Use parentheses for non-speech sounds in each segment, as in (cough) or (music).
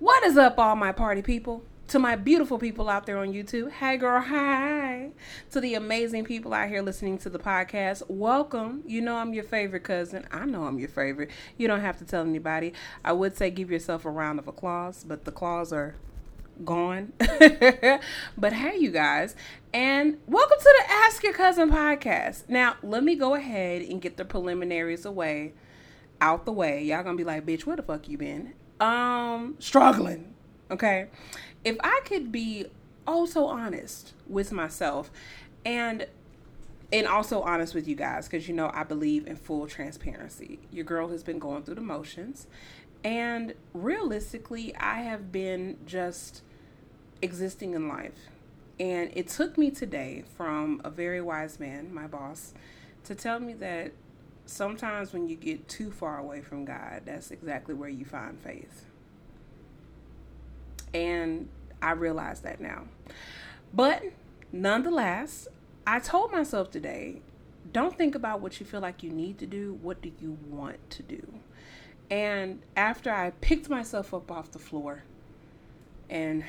What is up, all my party people? To my beautiful people out there on YouTube, hey girl, hi. To the amazing people out here listening to the podcast, welcome. You know I'm your favorite cousin. I know I'm your favorite. You don't have to tell anybody. I would say give yourself a round of applause, but the claws are gone. (laughs) but hey, you guys, and welcome to the Ask Your Cousin podcast. Now, let me go ahead and get the preliminaries away, out the way. Y'all gonna be like, bitch, where the fuck you been? Um, struggling. Okay. If I could be also honest with myself and and also honest with you guys because you know I believe in full transparency. Your girl has been going through the motions and realistically I have been just existing in life. And it took me today from a very wise man, my boss, to tell me that sometimes when you get too far away from God, that's exactly where you find faith. And I realize that now. But nonetheless, I told myself today don't think about what you feel like you need to do. What do you want to do? And after I picked myself up off the floor and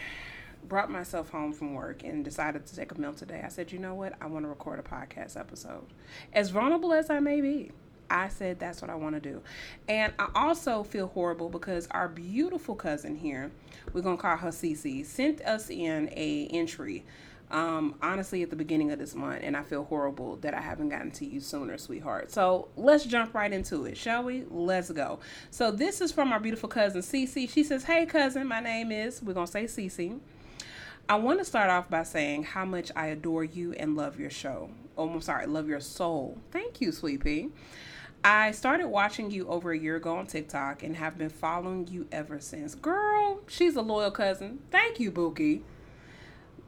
brought myself home from work and decided to take a meal today, I said, you know what? I want to record a podcast episode. As vulnerable as I may be, I said that's what I want to do. And I also feel horrible because our beautiful cousin here, we're to call her CeCe, sent us in a entry um, honestly at the beginning of this month, and I feel horrible that I haven't gotten to you sooner, sweetheart. So let's jump right into it, shall we? Let's go. So this is from our beautiful cousin CeCe. She says, "Hey cousin, my name is we're gonna say CeCe. I want to start off by saying how much I adore you and love your show. Oh, I'm sorry, love your soul. Thank you, Sweet Pea. I started watching you over a year ago on TikTok and have been following you ever since. Girl, she's a loyal cousin. Thank you, Bookie.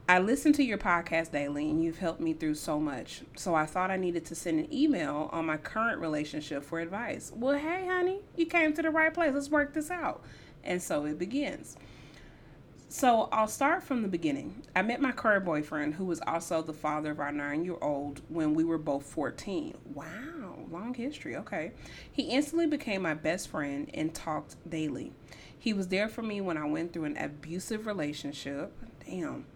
I listen to your podcast daily and you've helped me through so much. So I thought I needed to send an email on my current relationship for advice. Well, hey, honey, you came to the right place. Let's work this out. And so it begins. So I'll start from the beginning. I met my current boyfriend, who was also the father of our nine year old, when we were both 14. Wow, long history. Okay. He instantly became my best friend and talked daily. He was there for me when I went through an abusive relationship. Damn.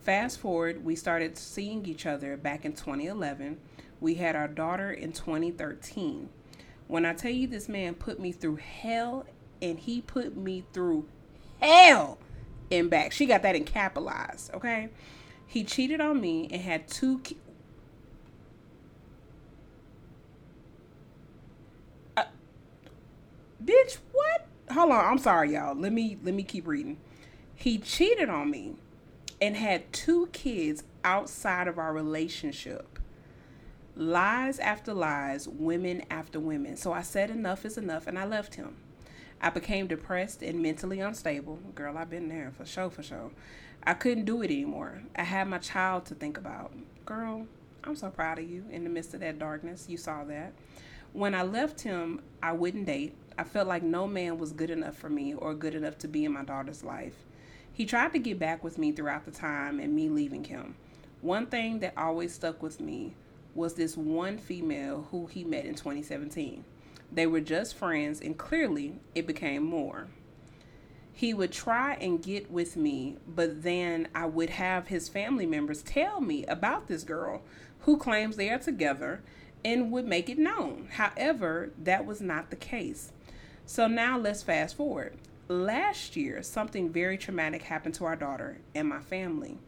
Fast forward, we started seeing each other back in 2011. We had our daughter in 2013. When I tell you this man put me through hell and he put me through hell in back. She got that in capitalized, okay? He cheated on me and had two ki- uh, Bitch, what? Hold on, I'm sorry y'all. Let me let me keep reading. He cheated on me and had two kids outside of our relationship. Lies after lies, women after women. So I said enough is enough and I left him. I became depressed and mentally unstable. Girl, I've been there for sure, for sure. I couldn't do it anymore. I had my child to think about. Girl, I'm so proud of you in the midst of that darkness. You saw that. When I left him, I wouldn't date. I felt like no man was good enough for me or good enough to be in my daughter's life. He tried to get back with me throughout the time and me leaving him. One thing that always stuck with me was this one female who he met in 2017. They were just friends, and clearly it became more. He would try and get with me, but then I would have his family members tell me about this girl who claims they are together and would make it known. However, that was not the case. So now let's fast forward. Last year, something very traumatic happened to our daughter and my family.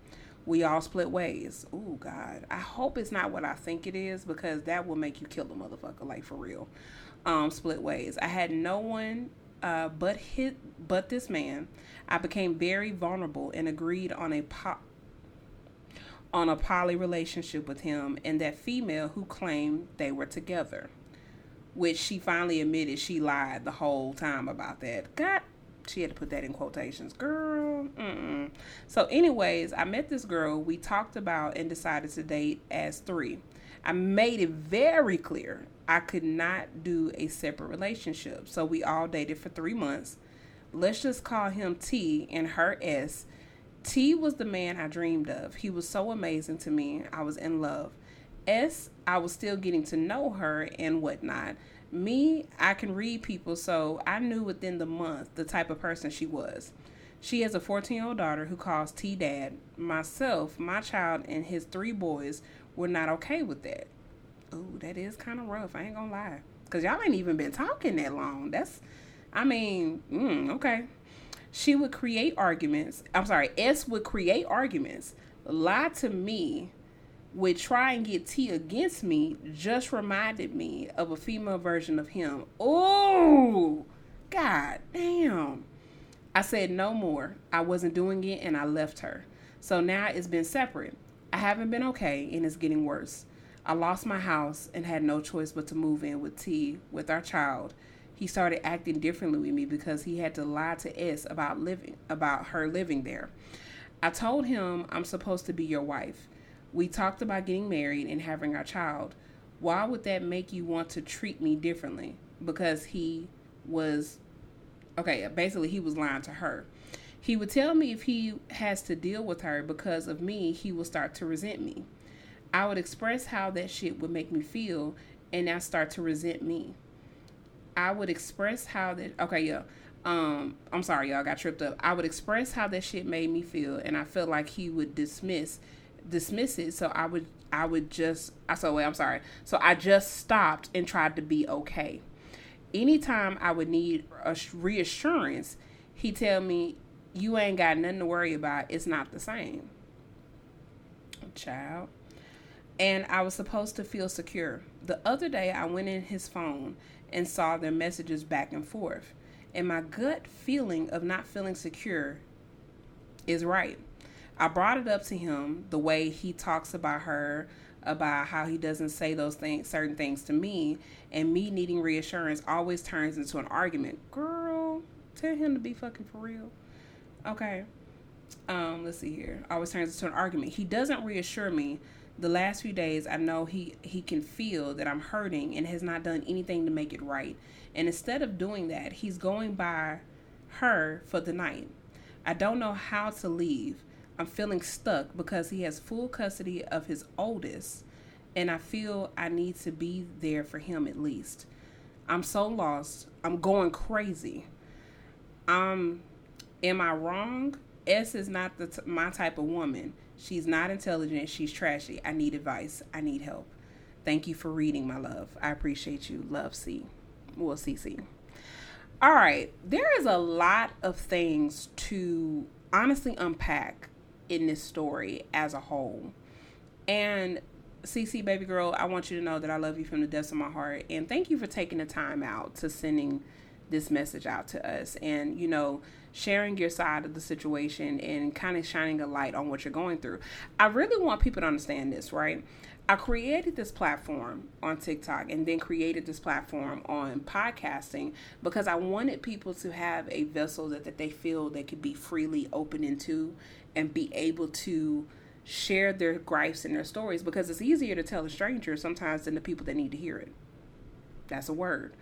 We all split ways. Oh, God. I hope it's not what I think it is because that will make you kill the motherfucker, like for real um, split ways. I had no one uh, but hit but this man. I became very vulnerable and agreed on a po- on a poly relationship with him and that female who claimed they were together, which she finally admitted she lied the whole time about that. God, she had to put that in quotations, girl. Mm-mm. So, anyways, I met this girl. We talked about and decided to date as three. I made it very clear I could not do a separate relationship. So we all dated for three months. Let's just call him T and her S. T was the man I dreamed of. He was so amazing to me. I was in love. S, I was still getting to know her and whatnot. Me, I can read people, so I knew within the month the type of person she was. She has a 14 year old daughter who calls T dad. Myself, my child, and his three boys were not okay with that. Ooh, that is kind of rough. I ain't gonna lie. Because y'all ain't even been talking that long. That's, I mean, mm, okay. She would create arguments. I'm sorry, S would create arguments, lie to me, would try and get T against me, just reminded me of a female version of him. Oh, God damn. I said no more. I wasn't doing it and I left her. So now it's been separate. I haven't been okay and it's getting worse. I lost my house and had no choice but to move in with T with our child. He started acting differently with me because he had to lie to S about living about her living there. I told him I'm supposed to be your wife. We talked about getting married and having our child. Why would that make you want to treat me differently? Because he was okay, basically he was lying to her. He would tell me if he has to deal with her because of me, he will start to resent me. I would express how that shit would make me feel and now start to resent me. I would express how that okay, yeah. Um, I'm sorry, y'all got tripped up. I would express how that shit made me feel and I felt like he would dismiss dismiss it. So I would I would just I so wait, I'm sorry. So I just stopped and tried to be okay. Anytime I would need a reassurance, he tell me you ain't got nothing to worry about. It's not the same. Child and I was supposed to feel secure. The other day, I went in his phone and saw their messages back and forth, and my gut feeling of not feeling secure is right. I brought it up to him the way he talks about her, about how he doesn't say those things, certain things to me, and me needing reassurance always turns into an argument. Girl, tell him to be fucking for real. Okay. Um, let's see here. Always turns into an argument. He doesn't reassure me the last few days I know he he can feel that I'm hurting and has not done anything to make it right. And instead of doing that, he's going by her for the night. I don't know how to leave. I'm feeling stuck because he has full custody of his oldest and I feel I need to be there for him at least. I'm so lost. I'm going crazy. Um am I wrong? S is not the t- my type of woman. She's not intelligent. She's trashy. I need advice. I need help. Thank you for reading, my love. I appreciate you. Love C. Well, CeCe. All right. There is a lot of things to honestly unpack in this story as a whole. And CeCe, baby girl, I want you to know that I love you from the depths of my heart. And thank you for taking the time out to sending this message out to us. And, you know, sharing your side of the situation and kind of shining a light on what you're going through. I really want people to understand this, right? I created this platform on TikTok and then created this platform on podcasting because I wanted people to have a vessel that, that they feel they could be freely open into and be able to share their gripes and their stories because it's easier to tell a stranger sometimes than the people that need to hear it. That's a word.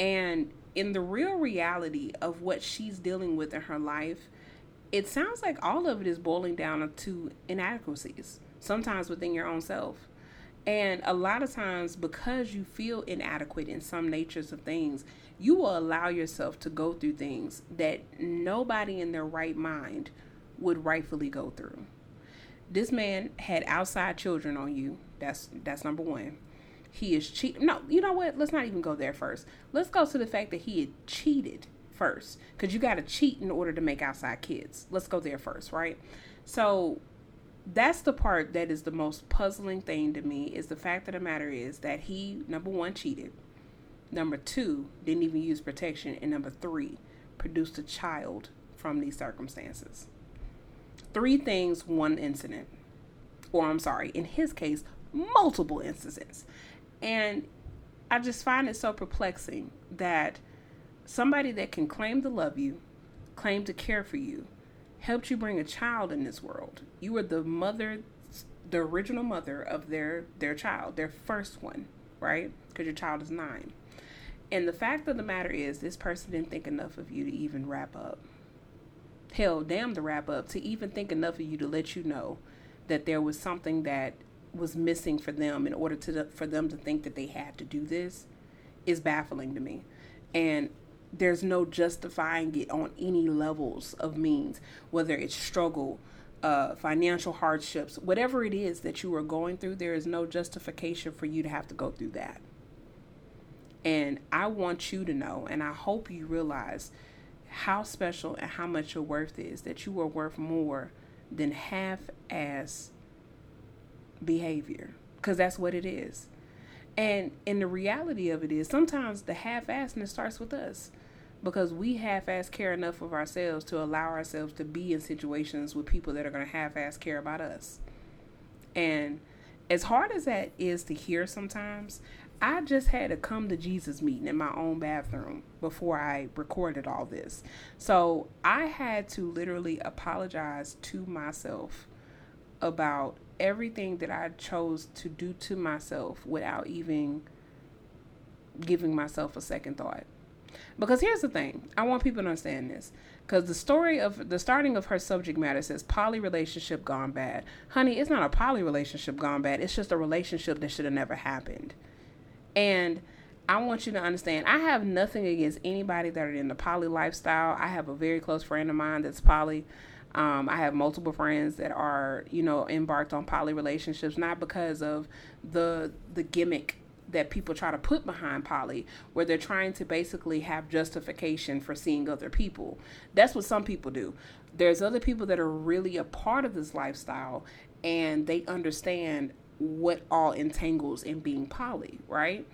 And in the real reality of what she's dealing with in her life, it sounds like all of it is boiling down to inadequacies, sometimes within your own self. And a lot of times, because you feel inadequate in some natures of things, you will allow yourself to go through things that nobody in their right mind would rightfully go through. This man had outside children on you. That's that's number 1 he is cheat. No, you know what? Let's not even go there first. Let's go to the fact that he had cheated first, because you got to cheat in order to make outside kids. Let's go there first, right? So that's the part that is the most puzzling thing to me is the fact of the matter is that he number one cheated, number two didn't even use protection, and number three produced a child from these circumstances. Three things, one incident. Or I'm sorry, in his case, multiple instances. And I just find it so perplexing that somebody that can claim to love you, claim to care for you, helped you bring a child in this world. You were the mother, the original mother of their their child, their first one, right? Because your child is nine. And the fact of the matter is, this person didn't think enough of you to even wrap up. Hell, damn the wrap up to even think enough of you to let you know that there was something that was missing for them in order to for them to think that they had to do this is baffling to me. And there's no justifying it on any levels of means, whether it's struggle, uh, financial hardships, whatever it is that you are going through, there is no justification for you to have to go through that. And I want you to know, and I hope you realize how special and how much your worth is, that you are worth more than half ass behavior, because that's what it is. And and the reality of it is sometimes the half assness starts with us because we half-ass care enough of ourselves to allow ourselves to be in situations with people that are going to half-ass care about us. And as hard as that is to hear sometimes, I just had a come to Jesus meeting in my own bathroom before I recorded all this. So I had to literally apologize to myself about everything that I chose to do to myself without even giving myself a second thought. Because here's the thing I want people to understand this. Because the story of the starting of her subject matter says poly relationship gone bad. Honey, it's not a poly relationship gone bad. It's just a relationship that should have never happened. And I want you to understand I have nothing against anybody that are in the poly lifestyle. I have a very close friend of mine that's poly. Um, I have multiple friends that are, you know, embarked on poly relationships, not because of the the gimmick that people try to put behind poly where they're trying to basically have justification for seeing other people. That's what some people do. There's other people that are really a part of this lifestyle and they understand what all entangles in being poly right?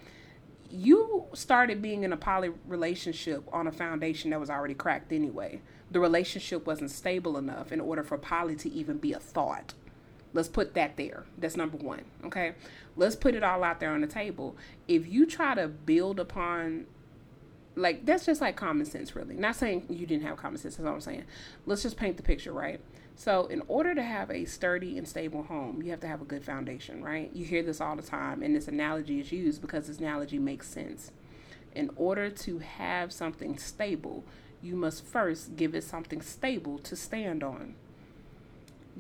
You started being in a poly relationship on a foundation that was already cracked anyway. The relationship wasn't stable enough in order for poly to even be a thought Let's put that there. That's number one. Okay. Let's put it all out there on the table. If you try to build upon, like, that's just like common sense, really. Not saying you didn't have common sense, that's all I'm saying. Let's just paint the picture, right? So, in order to have a sturdy and stable home, you have to have a good foundation, right? You hear this all the time, and this analogy is used because this analogy makes sense. In order to have something stable, you must first give it something stable to stand on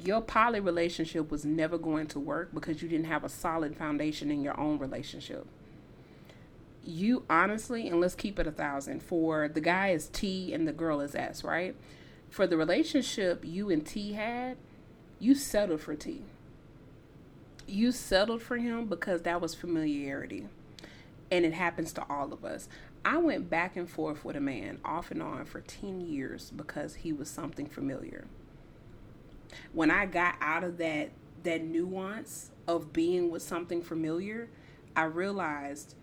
your poly relationship was never going to work because you didn't have a solid foundation in your own relationship. You honestly, and let's keep it a thousand, for the guy is T and the girl is S, right? For the relationship you and T had, you settled for T. You settled for him because that was familiarity. And it happens to all of us. I went back and forth with a man off and on for 10 years because he was something familiar when I got out of that that nuance of being with something familiar, I realized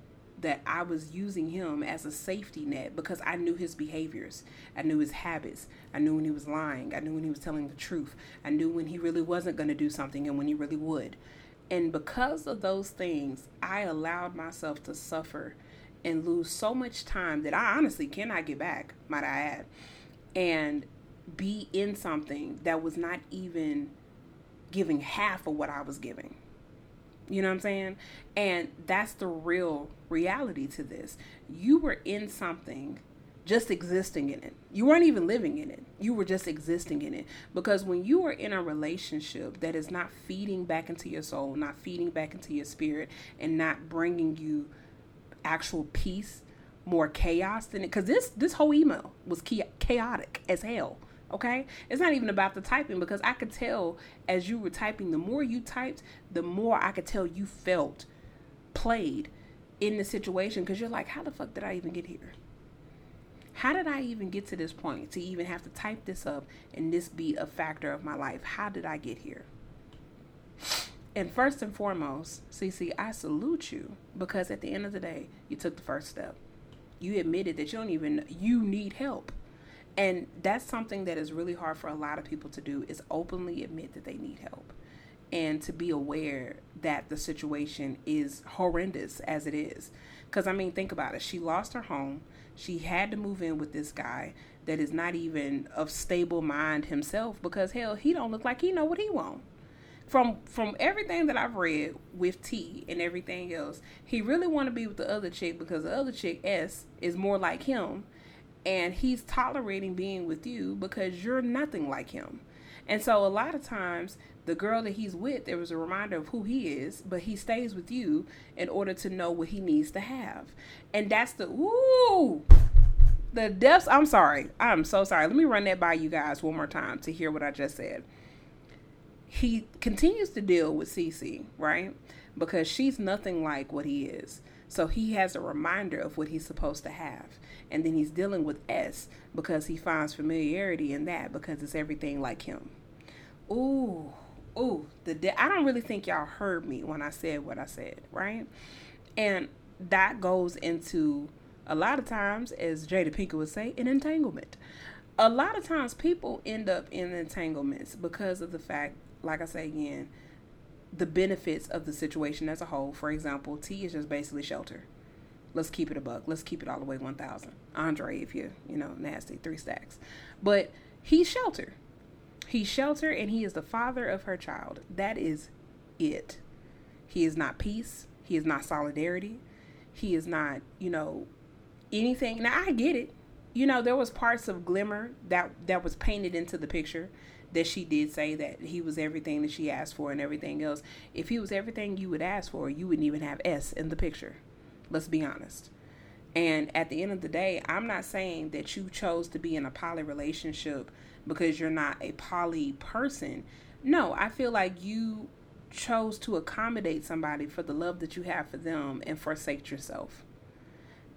that I was using him as a safety net because I knew his behaviors. I knew his habits. I knew when he was lying. I knew when he was telling the truth. I knew when he really wasn't going to do something and when he really would. And because of those things, I allowed myself to suffer and lose so much time that I honestly cannot get back, might I add. And be in something that was not even giving half of what I was giving. You know what I'm saying? And that's the real reality to this. You were in something just existing in it. You weren't even living in it. You were just existing in it. Because when you are in a relationship that is not feeding back into your soul, not feeding back into your spirit, and not bringing you actual peace, more chaos than it, because this this whole email was chaotic as hell. Okay? It's not even about the typing because I could tell as you were typing, the more you typed, the more I could tell you felt played in the situation because you're like, how the fuck did I even get here? How did I even get to this point to even have to type this up and this be a factor of my life? How did I get here? And first and foremost, CeCe, I salute you because at the end of the day, you took the first step. You admitted that you don't even you need help and that's something that is really hard for a lot of people to do is openly admit that they need help and to be aware that the situation is horrendous as it is. Because i mean think about it. She lost her home. She had to move in with this guy that is not even of stable mind himself because hell he don't look like he know what he want. From from everything that I've read with T and everything else, he really want to be with the other chick because the other chick S is more like him and he's tolerating being with you because you're nothing like him. And so a lot of times the girl that he's with, there was a reminder of who he is, but he stays with you in order to know what he needs to have. And that's the ooh the depths. I'm sorry. I'm so sorry. Let me run that by you guys one more time to hear what I just said. He continues to deal with CeCe, right? Because she's nothing like what he is. So he has a reminder of what he's supposed to have. And then he's dealing with S because he finds familiarity in that because it's everything like him. Ooh, ooh, the de- I don't really think y'all heard me when I said what I said, right? And that goes into a lot of times, as Jada Pinkett would say, an entanglement. A lot of times people end up in entanglements because of the fact, like I say again, the benefits of the situation as a whole. For example, T is just basically shelter. Let's keep it a buck. Let's keep it all the way 1,000. Andre, if you, you know, nasty, three stacks. But he's shelter. He's shelter and he is the father of her child. That is it. He is not peace. He is not solidarity. He is not, you know, anything. Now I get it. You know, there was parts of glimmer that that was painted into the picture that she did say that he was everything that she asked for and everything else. If he was everything you would ask for, you wouldn't even have S in the picture. Let's be honest. And at the end of the day, I'm not saying that you chose to be in a poly relationship because you're not a poly person. No, I feel like you chose to accommodate somebody for the love that you have for them and forsake yourself.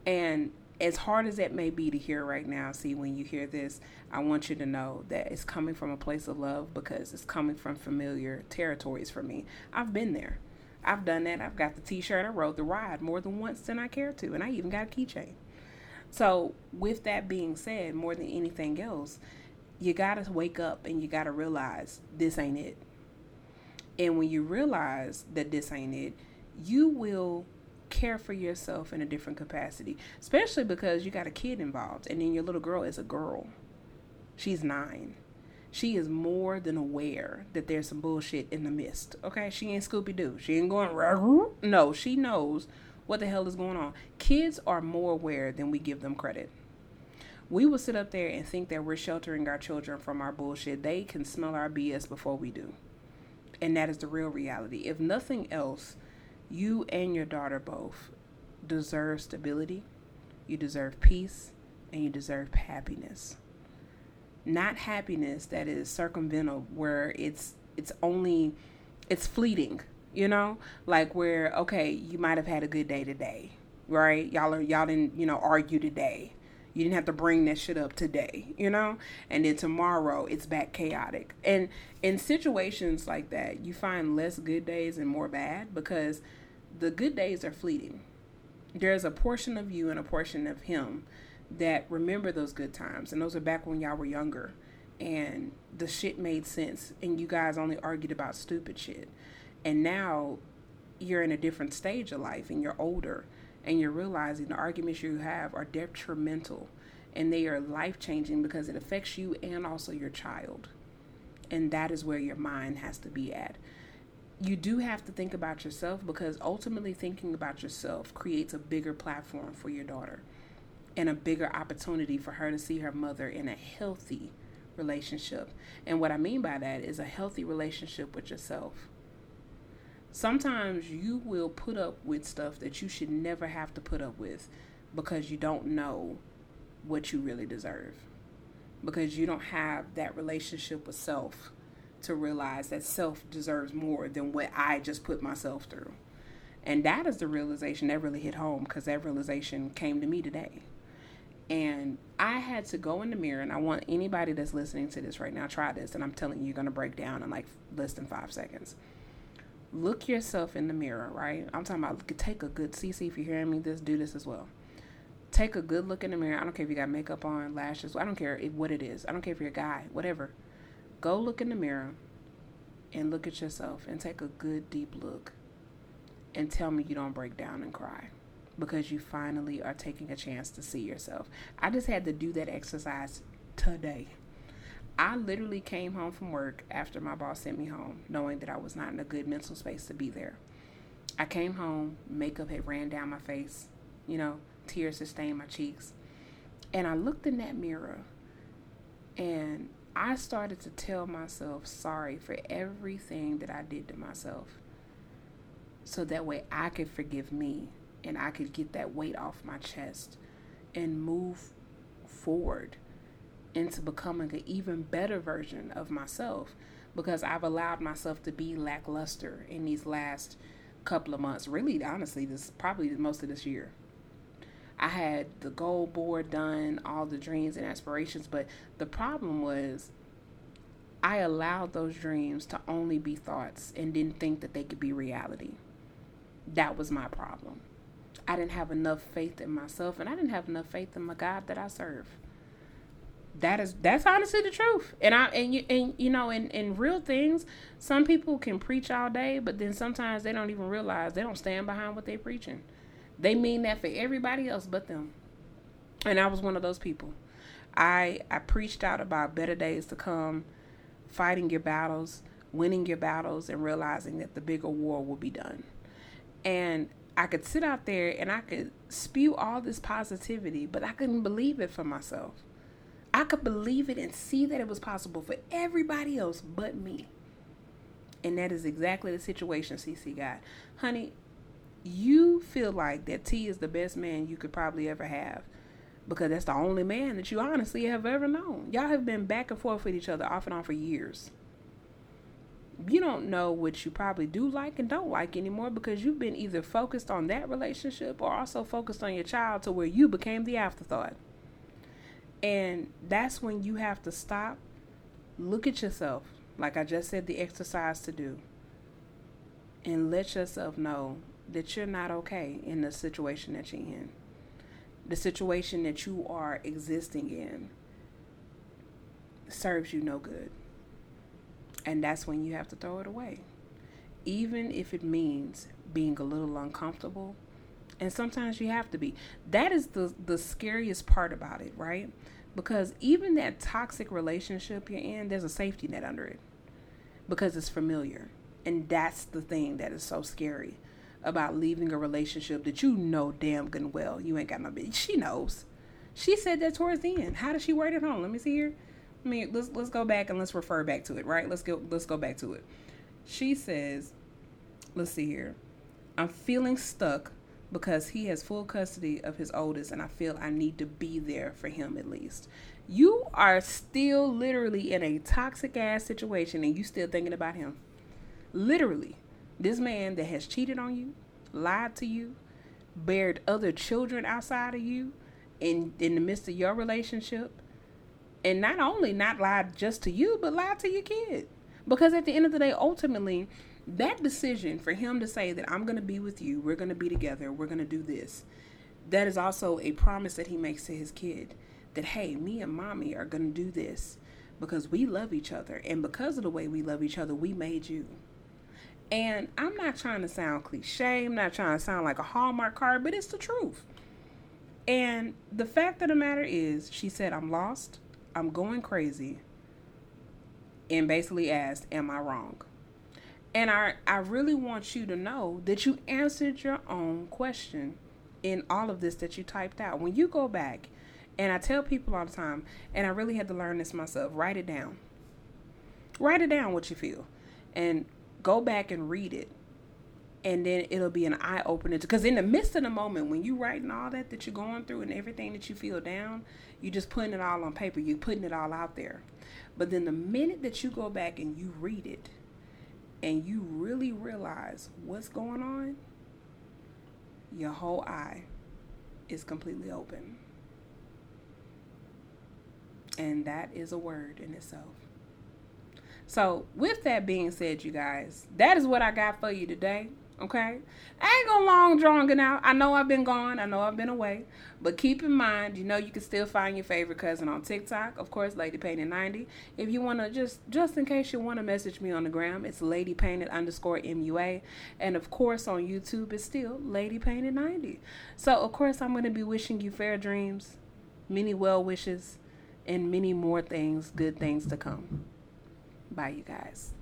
And as hard as it may be to hear right now, see, when you hear this, I want you to know that it's coming from a place of love because it's coming from familiar territories for me. I've been there. I've done that. I've got the t shirt. I rode the ride more than once than I care to. And I even got a keychain. So, with that being said, more than anything else, you got to wake up and you got to realize this ain't it. And when you realize that this ain't it, you will care for yourself in a different capacity, especially because you got a kid involved and then your little girl is a girl. She's nine. She is more than aware that there's some bullshit in the mist. Okay, she ain't Scooby Doo. She ain't going. (laughs) No, she knows what the hell is going on. Kids are more aware than we give them credit. We will sit up there and think that we're sheltering our children from our bullshit. They can smell our BS before we do. And that is the real reality. If nothing else, you and your daughter both deserve stability, you deserve peace, and you deserve happiness. Not happiness that is circumvental where it's it's only it's fleeting, you know? Like where okay, you might have had a good day today, right? Y'all are y'all didn't, you know, argue today. You didn't have to bring that shit up today, you know? And then tomorrow it's back chaotic. And in situations like that, you find less good days and more bad because the good days are fleeting. There's a portion of you and a portion of him that remember those good times. And those are back when y'all were younger and the shit made sense and you guys only argued about stupid shit. And now you're in a different stage of life and you're older and you're realizing the arguments you have are detrimental and they are life changing because it affects you and also your child. And that is where your mind has to be at you do have to think about yourself because ultimately thinking about yourself creates a bigger platform for your daughter and a bigger opportunity for her to see her mother in a healthy relationship. And what I mean by that is a healthy relationship with yourself. Sometimes you will put up with stuff that you should never have to put up with because you don't know what you really deserve. Because you don't have that relationship with self to realize that self deserves more than what I just put myself through. And that is the realization that really hit home because that realization came to me today. And I had to go in the mirror, and I want anybody that's listening to this right now, try this, and I'm telling you, you're going to break down in like less than five seconds. Look yourself in the mirror, right? I'm talking about take a good CeCe if you're hearing me, this do this as well. Take a good look in the mirror. I don't care if you got makeup on, lashes, I don't care what it is. I don't care if you're a guy, whatever Go look in the mirror and look at yourself and take a good deep look and tell me you don't break down and cry because you finally are taking a chance to see yourself. I just had to do that exercise today. I literally came home from work after my boss sent me home, knowing that I was not in a good mental space to be there. I came home, makeup had ran down my face, you know, tears had stained my cheeks. And I looked in that mirror and I started to tell myself sorry for everything that I did to myself. So that way I could forgive me and I could get that weight off my chest and move forward into becoming an even better version of myself because I've allowed myself to be lackluster in these last couple of months. Really, honestly, this probably most of this year. I had the goal board done, all the dreams and aspirations, but the problem was I allowed those dreams to only be thoughts and didn't think that they could be reality. That was my problem. I didn't have enough faith in myself and I didn't have enough faith in my God that I serve. That is that's honestly the truth. And I and you and you know in in real things, some people can preach all day, but then sometimes they don't even realize they don't stand behind what they're preaching. They mean that for everybody else but them. And I was one of those people. I I preached out about better days to come, fighting your battles, winning your battles, and realizing that the bigger war will be done. And I could sit out there and I could spew all this positivity, but I couldn't believe it for myself. I could believe it and see that it was possible for everybody else but me. And that is exactly the situation CeCe got. Honey, you feel like that T is the best man you could probably ever have because that's the only man that you honestly have ever known. Y'all have been back and forth with each other off and on for years. You don't know what you probably do like and don't like anymore because you've been either focused on that relationship or also focused on your child to where you became the afterthought. And that's when you have to stop, look at yourself, like I just said, the exercise to do, and let yourself know that you're not okay in the situation that you're in. The situation that you are existing in serves you no good. And that's when you have to throw it away. Even if it means being a little uncomfortable. And sometimes you have to be. That is the, the scariest part about it, right? Because even that toxic relationship you're in, there's a safety net under it. Because it's familiar. And that's the thing that is so scary about leaving a relationship that you know damn good and well you ain't got no bitch. She knows. She said that towards the end. How does she word it home? Let me see here. I mean, let's let's go back and let's refer back to it, right? Let's go let's go back to it. She says, let's see here. I'm feeling stuck because he has full custody of his oldest and I feel I need to be there for him at least. You are still literally in a toxic ass situation and you still thinking about him. Literally. This man that has cheated on you, lied to you, bared other children outside of you in in the midst of your relationship, and not only not lie just to you, but lie to your kid. Because at the end of the day, ultimately, that decision for him to say that I'm going to be with you, we're going to be together, we're going to do this, that is also a promise that he makes to his kid that, hey, me and mommy are going to do this because we love each other. And because of the way we love each other, we made you. And I'm not trying to sound cliche, I'm not trying to sound like a Hallmark card, but it's the truth. And the fact of the matter is, she said, I'm lost, I'm going crazy, and basically asked, Am I wrong? And I, I really want you to know that you answered your own question in all of this that you typed out. When you go back, and I tell people all the time, and I really had to learn this myself write it down. Write it down what you feel. And go back and read it and then it'll be an eye opener because in the midst of the moment when you writing all that that you're going through and everything that you feel down you're just putting it all on paper you're putting it all out there. But then the minute that you go back and you read it and you really realize what's going on your whole eye is completely open. And that is a word in itself. So, with that being said, you guys, that is what I got for you today. Okay, I ain't gonna long drawing out. I know I've been gone. I know I've been away, but keep in mind, you know, you can still find your favorite cousin on TikTok, of course, Lady Painted ninety. If you wanna just, just in case you wanna message me on the gram, it's Lady Painted underscore MUA, and of course on YouTube it's still Lady Painted ninety. So of course I'm gonna be wishing you fair dreams, many well wishes, and many more things, good things to come. Bye, you guys.